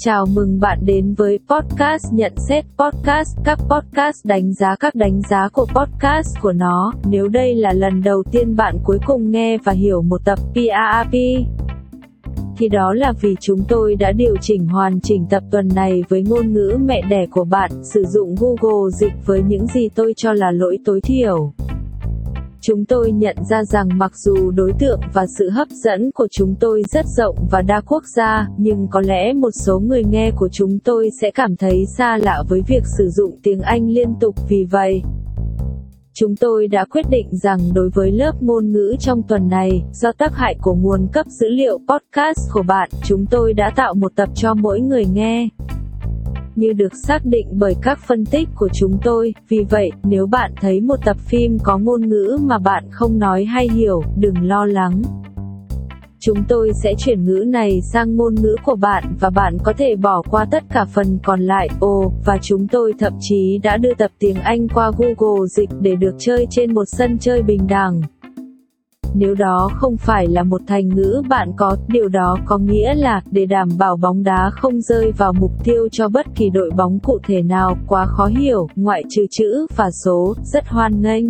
Chào mừng bạn đến với podcast nhận xét podcast, các podcast đánh giá các đánh giá của podcast của nó. Nếu đây là lần đầu tiên bạn cuối cùng nghe và hiểu một tập PAAP, thì đó là vì chúng tôi đã điều chỉnh hoàn chỉnh tập tuần này với ngôn ngữ mẹ đẻ của bạn, sử dụng Google dịch với những gì tôi cho là lỗi tối thiểu. Chúng tôi nhận ra rằng mặc dù đối tượng và sự hấp dẫn của chúng tôi rất rộng và đa quốc gia, nhưng có lẽ một số người nghe của chúng tôi sẽ cảm thấy xa lạ với việc sử dụng tiếng Anh liên tục vì vậy. Chúng tôi đã quyết định rằng đối với lớp ngôn ngữ trong tuần này, do tác hại của nguồn cấp dữ liệu podcast của bạn, chúng tôi đã tạo một tập cho mỗi người nghe như được xác định bởi các phân tích của chúng tôi, vì vậy, nếu bạn thấy một tập phim có ngôn ngữ mà bạn không nói hay hiểu, đừng lo lắng. Chúng tôi sẽ chuyển ngữ này sang ngôn ngữ của bạn và bạn có thể bỏ qua tất cả phần còn lại. Ồ, và chúng tôi thậm chí đã đưa tập tiếng Anh qua Google Dịch để được chơi trên một sân chơi bình đẳng. Nếu đó không phải là một thành ngữ bạn có, điều đó có nghĩa là, để đảm bảo bóng đá không rơi vào mục tiêu cho bất kỳ đội bóng cụ thể nào, quá khó hiểu, ngoại trừ chữ và số, rất hoan nghênh.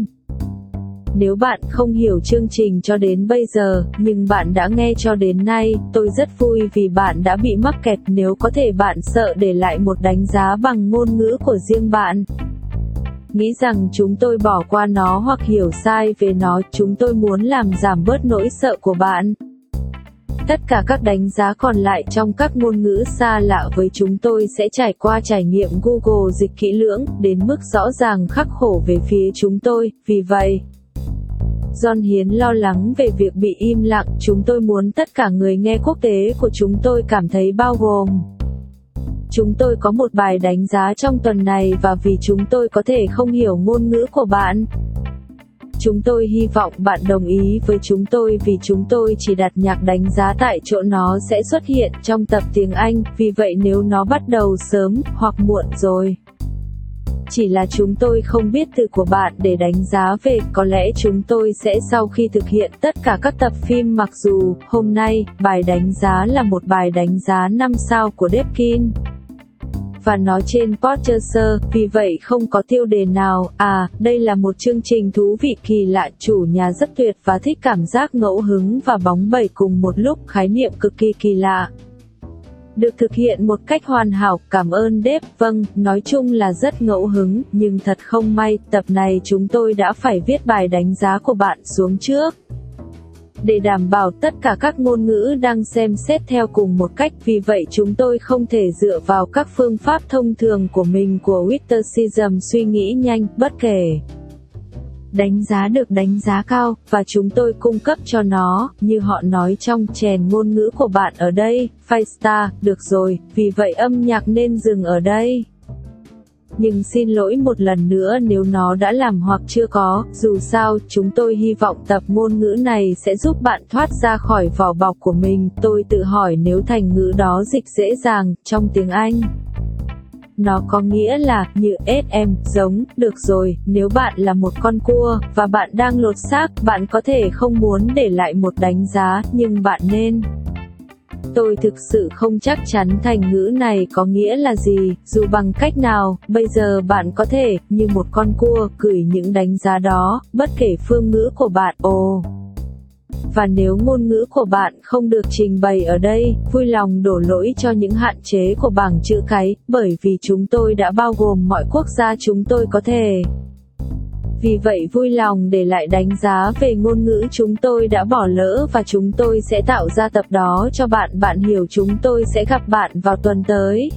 Nếu bạn không hiểu chương trình cho đến bây giờ, nhưng bạn đã nghe cho đến nay, tôi rất vui vì bạn đã bị mắc kẹt nếu có thể bạn sợ để lại một đánh giá bằng ngôn ngữ của riêng bạn nghĩ rằng chúng tôi bỏ qua nó hoặc hiểu sai về nó, chúng tôi muốn làm giảm bớt nỗi sợ của bạn. Tất cả các đánh giá còn lại trong các ngôn ngữ xa lạ với chúng tôi sẽ trải qua trải nghiệm Google dịch kỹ lưỡng, đến mức rõ ràng khắc khổ về phía chúng tôi, vì vậy, John Hiến lo lắng về việc bị im lặng, chúng tôi muốn tất cả người nghe quốc tế của chúng tôi cảm thấy bao gồm. Chúng tôi có một bài đánh giá trong tuần này và vì chúng tôi có thể không hiểu ngôn ngữ của bạn. Chúng tôi hy vọng bạn đồng ý với chúng tôi vì chúng tôi chỉ đặt nhạc đánh giá tại chỗ nó sẽ xuất hiện trong tập tiếng Anh, vì vậy nếu nó bắt đầu sớm hoặc muộn rồi chỉ là chúng tôi không biết từ của bạn để đánh giá về, có lẽ chúng tôi sẽ sau khi thực hiện tất cả các tập phim mặc dù, hôm nay, bài đánh giá là một bài đánh giá 5 sao của Depkin và nó trên Podchaser, vì vậy không có tiêu đề nào. À, đây là một chương trình thú vị kỳ lạ, chủ nhà rất tuyệt và thích cảm giác ngẫu hứng và bóng bẩy cùng một lúc, khái niệm cực kỳ kỳ lạ. Được thực hiện một cách hoàn hảo, cảm ơn Dave, vâng, nói chung là rất ngẫu hứng, nhưng thật không may, tập này chúng tôi đã phải viết bài đánh giá của bạn xuống trước để đảm bảo tất cả các ngôn ngữ đang xem xét theo cùng một cách vì vậy chúng tôi không thể dựa vào các phương pháp thông thường của mình của Witticism suy nghĩ nhanh, bất kể đánh giá được đánh giá cao, và chúng tôi cung cấp cho nó, như họ nói trong chèn ngôn ngữ của bạn ở đây, 5 star, được rồi, vì vậy âm nhạc nên dừng ở đây nhưng xin lỗi một lần nữa nếu nó đã làm hoặc chưa có, dù sao, chúng tôi hy vọng tập ngôn ngữ này sẽ giúp bạn thoát ra khỏi vỏ bọc của mình, tôi tự hỏi nếu thành ngữ đó dịch dễ dàng, trong tiếng Anh. Nó có nghĩa là, như SM, giống, được rồi, nếu bạn là một con cua, và bạn đang lột xác, bạn có thể không muốn để lại một đánh giá, nhưng bạn nên. Tôi thực sự không chắc chắn thành ngữ này có nghĩa là gì, dù bằng cách nào, bây giờ bạn có thể, như một con cua, gửi những đánh giá đó, bất kể phương ngữ của bạn, ồ. Và nếu ngôn ngữ của bạn không được trình bày ở đây, vui lòng đổ lỗi cho những hạn chế của bảng chữ cái, bởi vì chúng tôi đã bao gồm mọi quốc gia chúng tôi có thể. Vì vậy vui lòng để lại đánh giá về ngôn ngữ chúng tôi đã bỏ lỡ và chúng tôi sẽ tạo ra tập đó cho bạn. Bạn hiểu chúng tôi sẽ gặp bạn vào tuần tới.